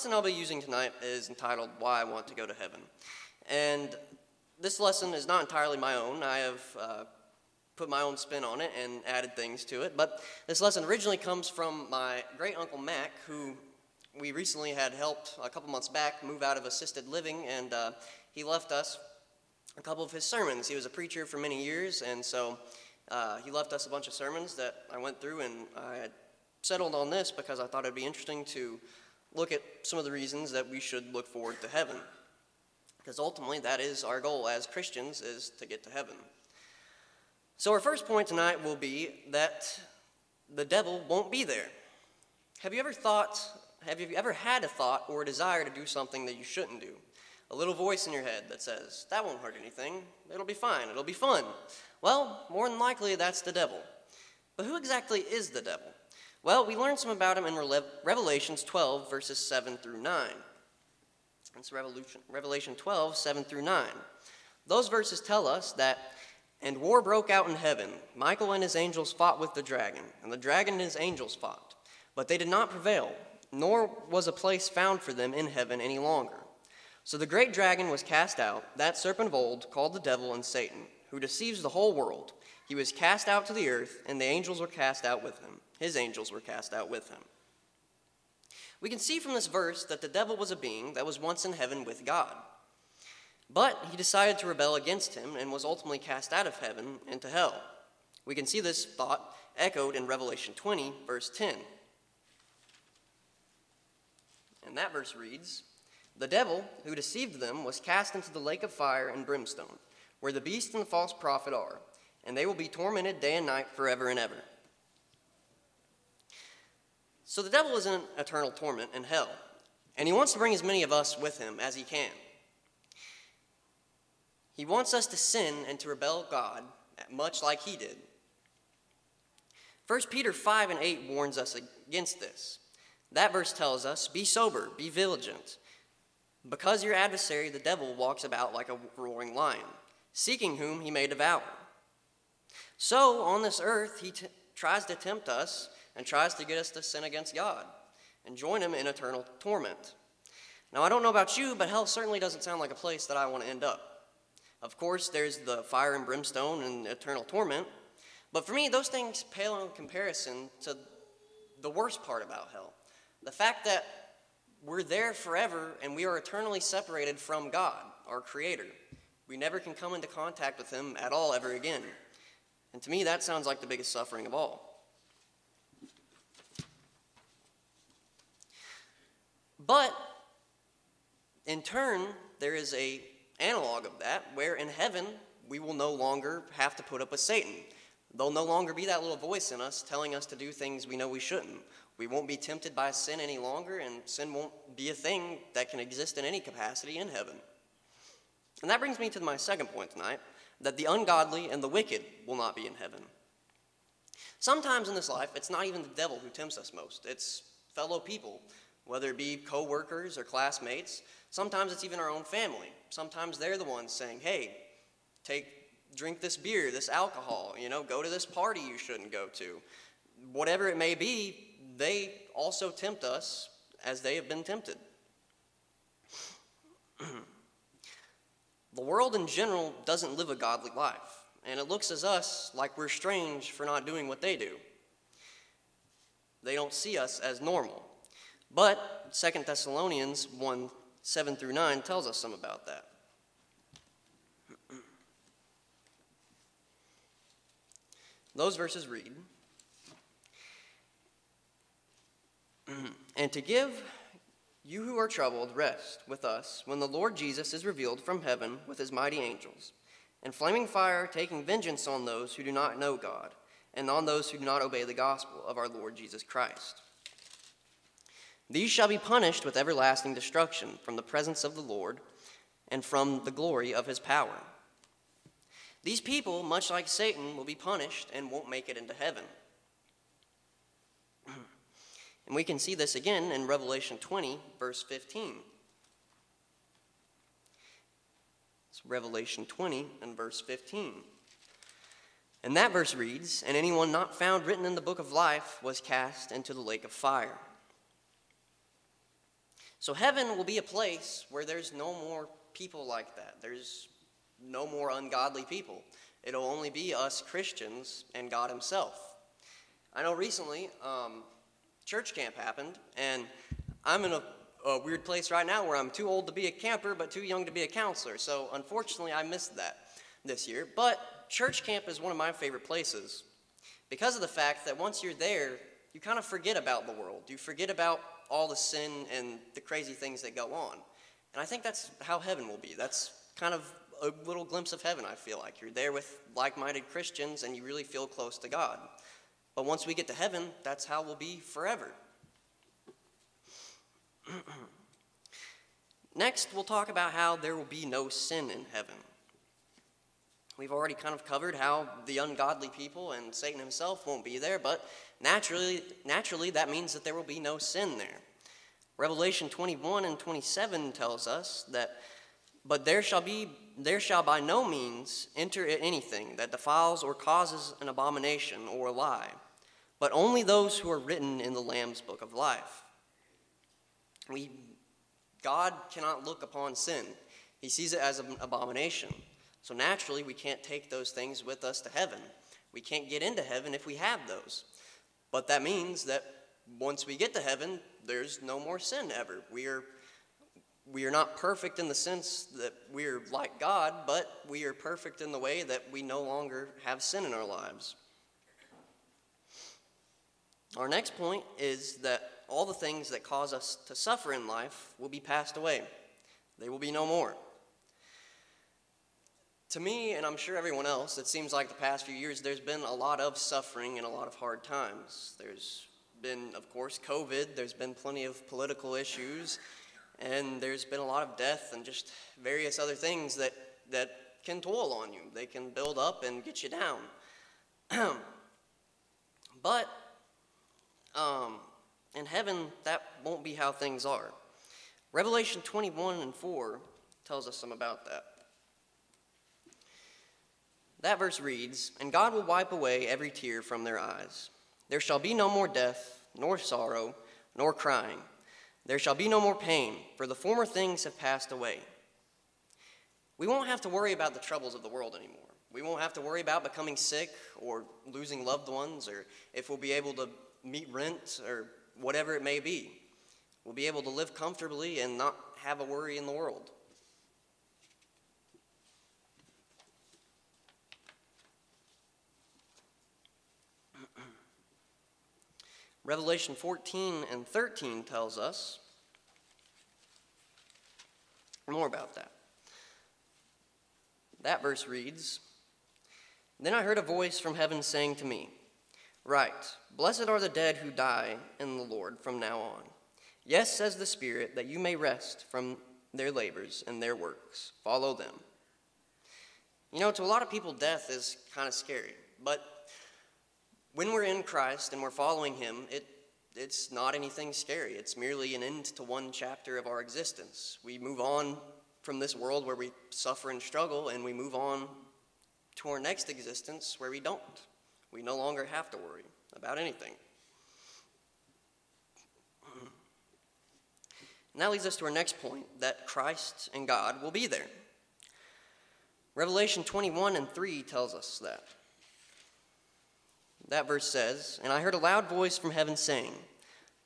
lesson I'll be using tonight is entitled Why I Want to Go to Heaven. And this lesson is not entirely my own. I have uh, put my own spin on it and added things to it. But this lesson originally comes from my great uncle Mac, who we recently had helped a couple months back move out of assisted living, and uh, he left us a couple of his sermons. He was a preacher for many years, and so uh, he left us a bunch of sermons that I went through, and I settled on this because I thought it'd be interesting to look at some of the reasons that we should look forward to heaven. Because ultimately, that is our goal as Christians, is to get to heaven. So our first point tonight will be that the devil won't be there. Have you ever thought, have you ever had a thought or a desire to do something that you shouldn't do? A little voice in your head that says, that won't hurt anything, it'll be fine, it'll be fun. Well, more than likely, that's the devil. But who exactly is the devil? Well, we learn some about him in Revelations 12, verses 7 through 9. It's Revelation 12, 7 through 9. Those verses tell us that, and war broke out in heaven. Michael and his angels fought with the dragon, and the dragon and his angels fought. But they did not prevail, nor was a place found for them in heaven any longer. So the great dragon was cast out, that serpent of old, called the devil and Satan, who deceives the whole world. He was cast out to the earth, and the angels were cast out with him his angels were cast out with him. We can see from this verse that the devil was a being that was once in heaven with God. But he decided to rebel against him and was ultimately cast out of heaven into hell. We can see this thought echoed in Revelation 20, verse 10. And that verse reads The devil who deceived them was cast into the lake of fire and brimstone, where the beast and the false prophet are, and they will be tormented day and night forever and ever. So the devil is in eternal torment in hell, and he wants to bring as many of us with him as he can. He wants us to sin and to rebel God, much like he did. 1 Peter 5 and 8 warns us against this. That verse tells us, Be sober, be vigilant, because your adversary, the devil, walks about like a roaring lion, seeking whom he may devour. So, on this earth, he t- tries to tempt us and tries to get us to sin against God and join him in eternal torment. Now, I don't know about you, but hell certainly doesn't sound like a place that I want to end up. Of course, there's the fire and brimstone and eternal torment, but for me, those things pale in comparison to the worst part about hell the fact that we're there forever and we are eternally separated from God, our Creator. We never can come into contact with Him at all ever again. And to me, that sounds like the biggest suffering of all. But in turn, there is a analog of that where in heaven we will no longer have to put up with Satan. There'll no longer be that little voice in us telling us to do things we know we shouldn't. We won't be tempted by sin any longer, and sin won't be a thing that can exist in any capacity in heaven. And that brings me to my second point tonight that the ungodly and the wicked will not be in heaven. Sometimes in this life, it's not even the devil who tempts us most, it's fellow people whether it be co workers or classmates. Sometimes it's even our own family. Sometimes they're the ones saying, "Hey, take drink this beer, this alcohol, you know, go to this party you shouldn't go to." Whatever it may be, they also tempt us as they have been tempted. The world in general doesn't live a godly life, and it looks as us like we're strange for not doing what they do. They don't see us as normal. But Second Thessalonians 1 7 through 9 tells us some about that. Those verses read And to give you who are troubled rest with us when the Lord Jesus is revealed from heaven with his mighty angels, and flaming fire taking vengeance on those who do not know God, and on those who do not obey the gospel of our Lord Jesus Christ. These shall be punished with everlasting destruction from the presence of the Lord and from the glory of his power. These people, much like Satan, will be punished and won't make it into heaven. And we can see this again in Revelation 20, verse 15. It's Revelation 20 and verse 15. And that verse reads And anyone not found written in the book of life was cast into the lake of fire. So heaven will be a place where there's no more people like that. There's no more ungodly people. It'll only be us Christians and God Himself. I know recently, um, church camp happened, and I'm in a, a, weird place right now where I'm too old to be a camper, but too young to be a counselor. So unfortunately, I missed that this year. But church camp is one of my favorite places because of the fact that once you're there, you kind of forget about the world. You forget about all the sin and the crazy things that go on. And I think that's how heaven will be. That's kind of a little glimpse of heaven, I feel like. You're there with like minded Christians and you really feel close to God. But once we get to heaven, that's how we'll be forever. Next, we'll talk about how there will be no sin in heaven. We've already kind of covered how the ungodly people and Satan himself won't be there, but naturally, naturally that means that there will be no sin there. Revelation 21 and 27 tells us that but there shall be there shall by no means enter anything that defiles or causes an abomination or a lie, but only those who are written in the Lamb's book of life. We God cannot look upon sin. He sees it as an abomination. So naturally, we can't take those things with us to heaven. We can't get into heaven if we have those. But that means that once we get to heaven, there's no more sin ever. We are we are not perfect in the sense that we are like God, but we are perfect in the way that we no longer have sin in our lives. Our next point is that all the things that cause us to suffer in life will be passed away. They will be no more. To me, and I'm sure everyone else, it seems like the past few years there's been a lot of suffering and a lot of hard times. There's been, of course, COVID, there's been plenty of political issues, and there's been a lot of death and just various other things that, that can toil on you. They can build up and get you down. but um, in heaven, that won't be how things are. Revelation 21 and 4 tells us some about that. That verse reads, And God will wipe away every tear from their eyes. There shall be no more death, nor sorrow, nor crying. There shall be no more pain, for the former things have passed away. We won't have to worry about the troubles of the world anymore. We won't have to worry about becoming sick or losing loved ones or if we'll be able to meet rent or whatever it may be. We'll be able to live comfortably and not have a worry in the world. Revelation 14 and 13 tells us more about that. That verse reads Then I heard a voice from heaven saying to me, Write, blessed are the dead who die in the Lord from now on. Yes, says the Spirit, that you may rest from their labors and their works. Follow them. You know, to a lot of people, death is kind of scary, but when we're in Christ and we're following Him, it, it's not anything scary. It's merely an end to one chapter of our existence. We move on from this world where we suffer and struggle, and we move on to our next existence where we don't. We no longer have to worry about anything. And that leads us to our next point that Christ and God will be there. Revelation 21 and 3 tells us that. That verse says, And I heard a loud voice from heaven saying,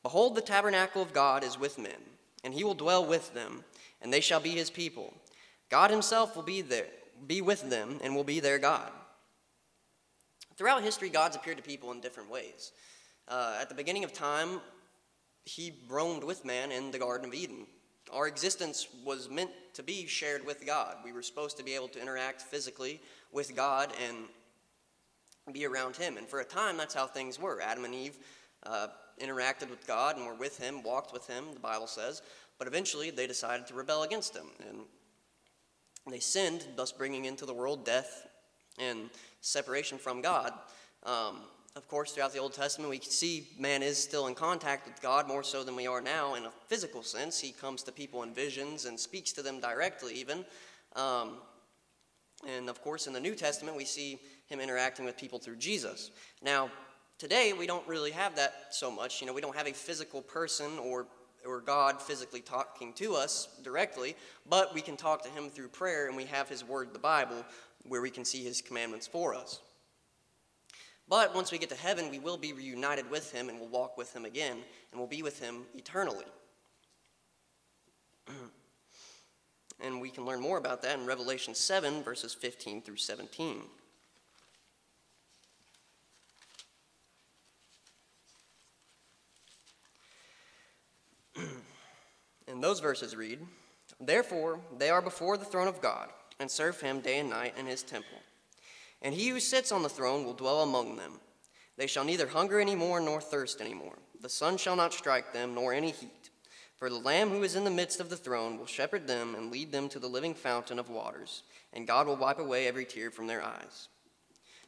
Behold, the tabernacle of God is with men, and he will dwell with them, and they shall be his people. God himself will be there, be with them, and will be their God. Throughout history, God's appeared to people in different ways. Uh, at the beginning of time, he roamed with man in the Garden of Eden. Our existence was meant to be shared with God. We were supposed to be able to interact physically with God and be around him. And for a time, that's how things were. Adam and Eve uh, interacted with God and were with him, walked with him, the Bible says. But eventually, they decided to rebel against him. And they sinned, thus bringing into the world death and separation from God. Um, of course, throughout the Old Testament, we see man is still in contact with God more so than we are now in a physical sense. He comes to people in visions and speaks to them directly, even. Um, and of course, in the New Testament, we see him interacting with people through Jesus. Now, today we don't really have that so much. You know, we don't have a physical person or or God physically talking to us directly, but we can talk to Him through prayer, and we have His Word, the Bible, where we can see His commandments for us. But once we get to heaven, we will be reunited with Him and we'll walk with Him again, and we'll be with Him eternally. and we can learn more about that in Revelation 7, verses 15 through 17. And those verses read Therefore, they are before the throne of God, and serve him day and night in his temple. And he who sits on the throne will dwell among them. They shall neither hunger any more nor thirst any more. The sun shall not strike them, nor any heat. For the Lamb who is in the midst of the throne will shepherd them and lead them to the living fountain of waters, and God will wipe away every tear from their eyes.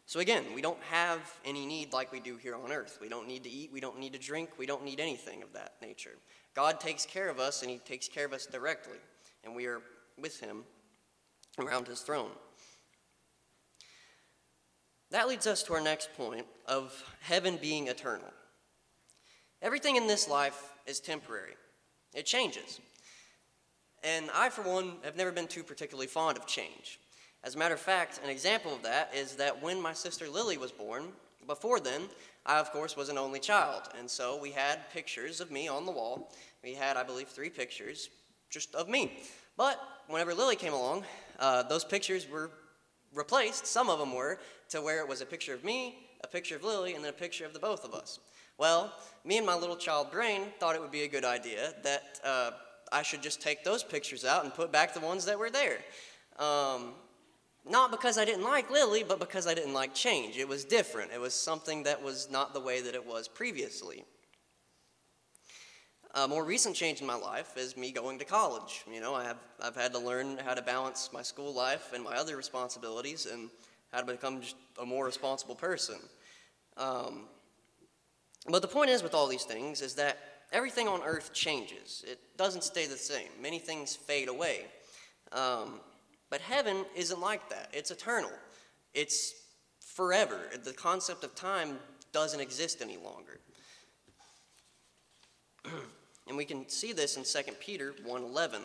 So again, we don't have any need like we do here on earth. We don't need to eat, we don't need to drink, we don't need anything of that nature. God takes care of us, and He takes care of us directly, and we are with Him around His throne. That leads us to our next point of heaven being eternal. Everything in this life is temporary, it changes. And I, for one, have never been too particularly fond of change. As a matter of fact, an example of that is that when my sister Lily was born, before then, I, of course, was an only child. And so we had pictures of me on the wall. We had, I believe, three pictures just of me. But whenever Lily came along, uh, those pictures were replaced, some of them were, to where it was a picture of me, a picture of Lily, and then a picture of the both of us. Well, me and my little child brain thought it would be a good idea that uh, I should just take those pictures out and put back the ones that were there. Um, not because I didn't like Lily, but because I didn't like change. It was different. It was something that was not the way that it was previously. A more recent change in my life is me going to college. You know, I have, I've had to learn how to balance my school life and my other responsibilities and how to become a more responsible person. Um, but the point is with all these things is that everything on earth changes. It doesn't stay the same. Many things fade away. Um, but heaven isn't like that. It's eternal. It's forever. The concept of time doesn't exist any longer. And we can see this in 2 Peter 1:11.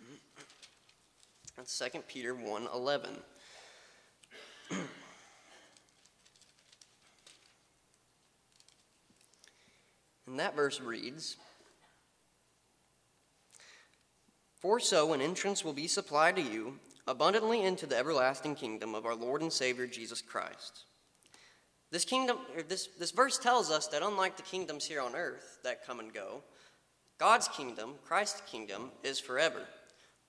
That's 2 Peter 1:11. and that verse reads, For so an entrance will be supplied to you abundantly into the everlasting kingdom of our Lord and Savior Jesus Christ. This kingdom, this, this verse tells us that unlike the kingdoms here on earth that come and go, God's kingdom, Christ's kingdom, is forever,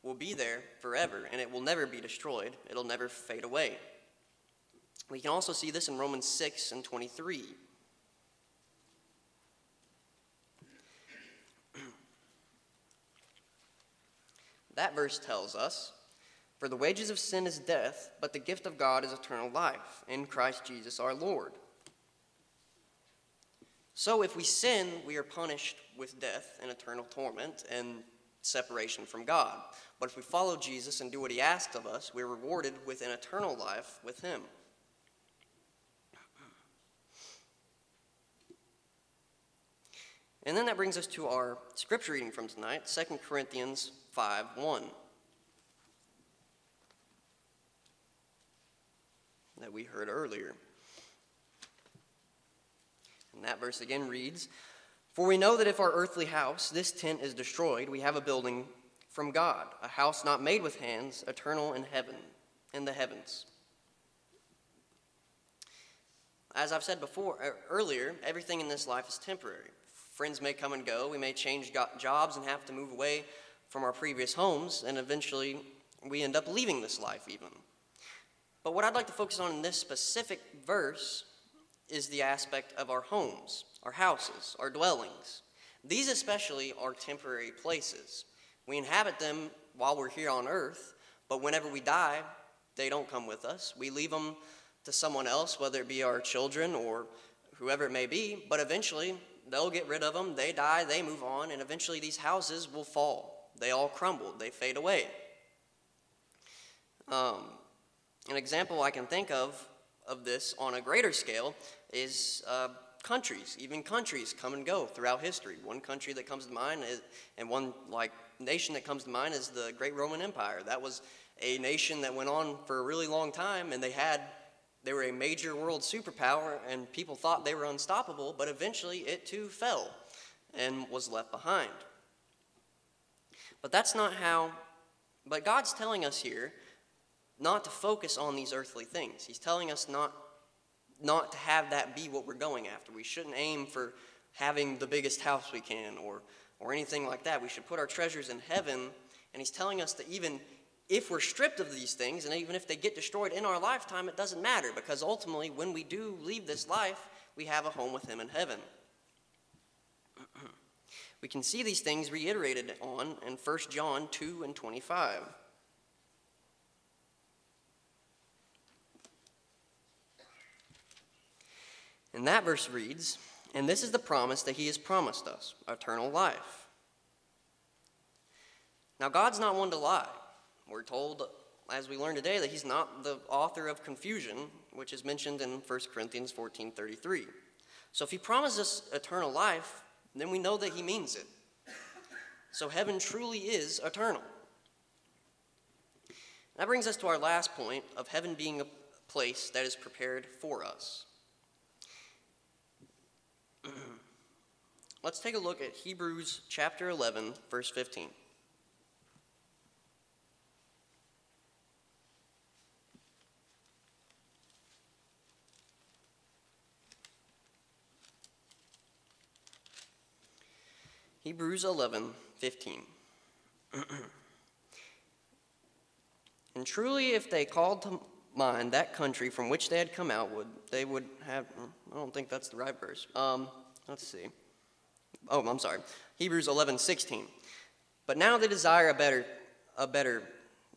will be there forever, and it will never be destroyed. It'll never fade away. We can also see this in Romans 6 and 23. That verse tells us for the wages of sin is death, but the gift of God is eternal life in Christ Jesus our Lord. So if we sin, we are punished with death and eternal torment and separation from God. But if we follow Jesus and do what he asked of us, we're rewarded with an eternal life with him. And then that brings us to our scripture reading from tonight, 2 Corinthians 5 1. that we heard earlier. And that verse again reads For we know that if our earthly house, this tent, is destroyed, we have a building from God, a house not made with hands, eternal in heaven, in the heavens. As I've said before er, earlier, everything in this life is temporary. Friends may come and go. We may change jobs and have to move away from our previous homes, and eventually we end up leaving this life even. But what I'd like to focus on in this specific verse is the aspect of our homes, our houses, our dwellings. These, especially, are temporary places. We inhabit them while we're here on earth, but whenever we die, they don't come with us. We leave them to someone else, whether it be our children or whoever it may be, but eventually they'll get rid of them. They die, they move on, and eventually these houses will fall. They all crumble, they fade away. Um, an example I can think of of this on a greater scale is uh, countries. Even countries come and go throughout history. One country that comes to mind is, and one like nation that comes to mind is the Great Roman Empire. That was a nation that went on for a really long time, and they had they were a major world superpower, and people thought they were unstoppable. But eventually, it too fell and was left behind. But that's not how. But God's telling us here not to focus on these earthly things. He's telling us not not to have that be what we're going after. We shouldn't aim for having the biggest house we can or or anything like that. We should put our treasures in heaven, and he's telling us that even if we're stripped of these things and even if they get destroyed in our lifetime, it doesn't matter because ultimately when we do leave this life, we have a home with him in heaven. We can see these things reiterated on in 1 John 2 and 25. And that verse reads, And this is the promise that he has promised us eternal life. Now, God's not one to lie. We're told, as we learned today, that he's not the author of confusion, which is mentioned in 1 Corinthians 14.33. So if he promises us eternal life, then we know that he means it. So heaven truly is eternal. That brings us to our last point of heaven being a place that is prepared for us. Let's take a look at Hebrews chapter 11, verse 15. Hebrews 11, 15. and truly, if they called to mind that country from which they had come out, would they would have. I don't think that's the right verse. Um, let's see. Oh, I'm sorry. Hebrews 11, 16. But now they desire a better, a better,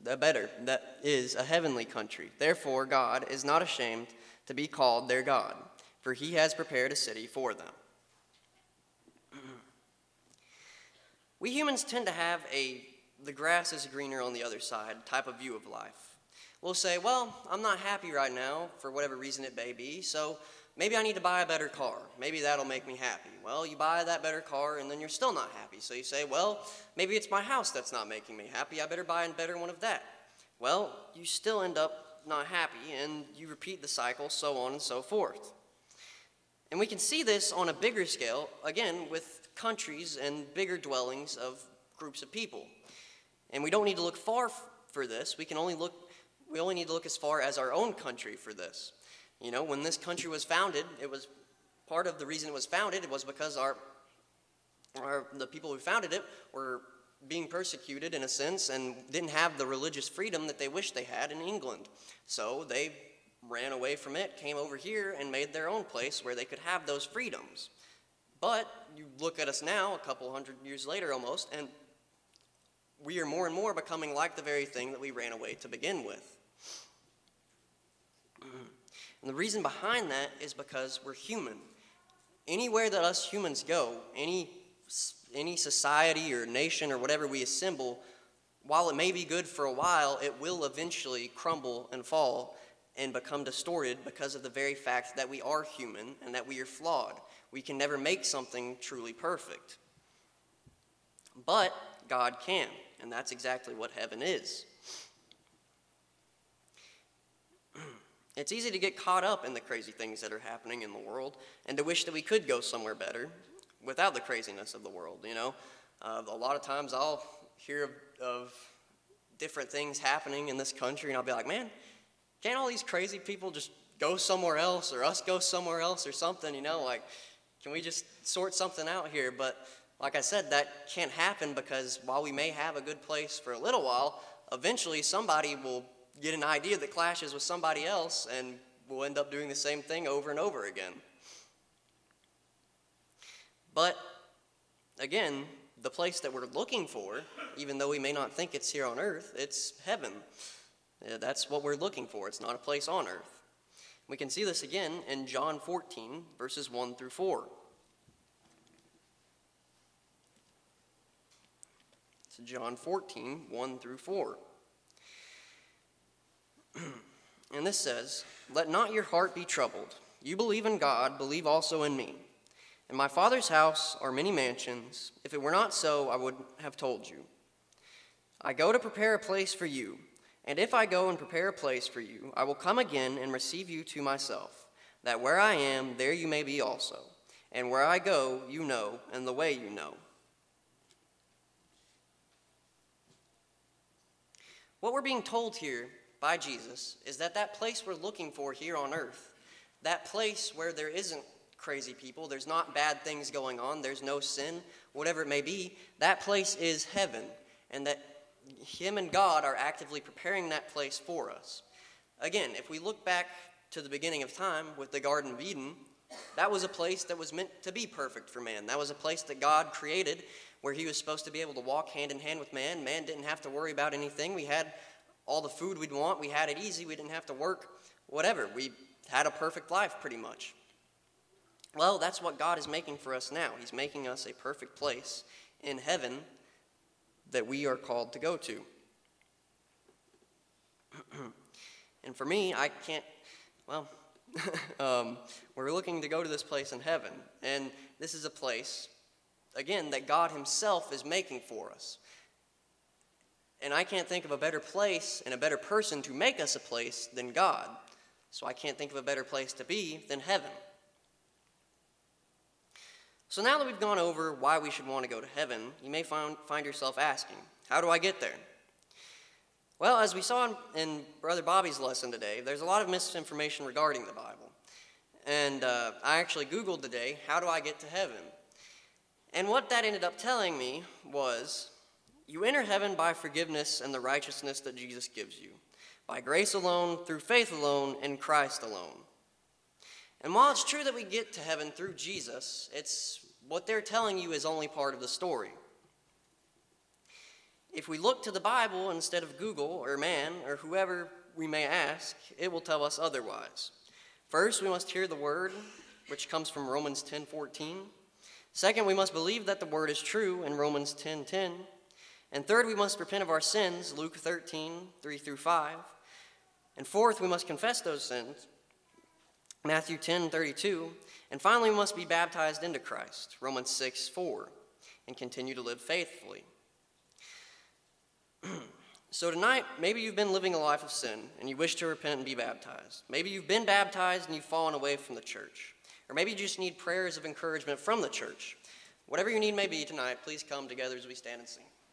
a better that is a heavenly country. Therefore, God is not ashamed to be called their God, for He has prepared a city for them. We humans tend to have a the grass is greener on the other side type of view of life. We'll say, well, I'm not happy right now for whatever reason it may be, so maybe I need to buy a better car. Maybe that'll make me happy. Well, you buy that better car and then you're still not happy. So you say, well, maybe it's my house that's not making me happy. I better buy a better one of that. Well, you still end up not happy and you repeat the cycle, so on and so forth. And we can see this on a bigger scale, again, with countries and bigger dwellings of groups of people. And we don't need to look far f- for this. We can only look we only need to look as far as our own country for this. You know, when this country was founded, it was part of the reason it was founded it was because our our the people who founded it were being persecuted in a sense and didn't have the religious freedom that they wished they had in England. So they ran away from it, came over here, and made their own place where they could have those freedoms. But you look at us now, a couple hundred years later almost, and we are more and more becoming like the very thing that we ran away to begin with. And the reason behind that is because we're human. Anywhere that us humans go, any, any society or nation or whatever we assemble, while it may be good for a while, it will eventually crumble and fall and become distorted because of the very fact that we are human and that we are flawed. We can never make something truly perfect. But God can, and that's exactly what heaven is. It's easy to get caught up in the crazy things that are happening in the world and to wish that we could go somewhere better without the craziness of the world, you know? Uh, a lot of times I'll hear of, of different things happening in this country and I'll be like, man, can't all these crazy people just go somewhere else or us go somewhere else or something, you know? Like, can we just sort something out here? But like I said, that can't happen because while we may have a good place for a little while, eventually somebody will get an idea that clashes with somebody else and we'll end up doing the same thing over and over again. But again, the place that we're looking for, even though we may not think it's here on earth, it's heaven. That's what we're looking for. It's not a place on earth. We can see this again in John 14, verses 1 through 4. So, John 14, 1 through 4. and this says, Let not your heart be troubled. You believe in God, believe also in me. In my Father's house are many mansions. If it were not so, I would have told you. I go to prepare a place for you. And if I go and prepare a place for you, I will come again and receive you to myself, that where I am, there you may be also. And where I go, you know, and the way you know. What we're being told here by Jesus is that that place we're looking for here on earth, that place where there isn't crazy people, there's not bad things going on, there's no sin, whatever it may be, that place is heaven. And that Him and God are actively preparing that place for us. Again, if we look back to the beginning of time with the Garden of Eden, that was a place that was meant to be perfect for man. That was a place that God created where he was supposed to be able to walk hand in hand with man. Man didn't have to worry about anything. We had all the food we'd want. We had it easy. We didn't have to work, whatever. We had a perfect life pretty much. Well, that's what God is making for us now. He's making us a perfect place in heaven that we are called to go to. and for me, I can't, well, um, we're looking to go to this place in heaven. And this is a place, again, that God Himself is making for us. And I can't think of a better place and a better person to make us a place than God. So I can't think of a better place to be than heaven. So now that we've gone over why we should want to go to heaven, you may find, find yourself asking, how do I get there? Well, as we saw in, in Brother Bobby's lesson today, there's a lot of misinformation regarding the Bible. And uh, I actually Googled today, how do I get to heaven? And what that ended up telling me was you enter heaven by forgiveness and the righteousness that Jesus gives you, by grace alone, through faith alone, in Christ alone. And while it's true that we get to heaven through Jesus, it's what they're telling you is only part of the story. If we look to the Bible instead of Google or man or whoever we may ask, it will tell us otherwise. First, we must hear the word, which comes from Romans 10:14. Second, we must believe that the word is true in Romans 10:10. And third, we must repent of our sins, Luke 13, 3 through 5. And fourth, we must confess those sins, Matthew 10 32. And finally, we must be baptized into Christ, Romans 6 4, and continue to live faithfully. so, tonight, maybe you've been living a life of sin and you wish to repent and be baptized. Maybe you've been baptized and you've fallen away from the church. Or maybe you just need prayers of encouragement from the church. Whatever your need may be tonight, please come together as we stand and sing.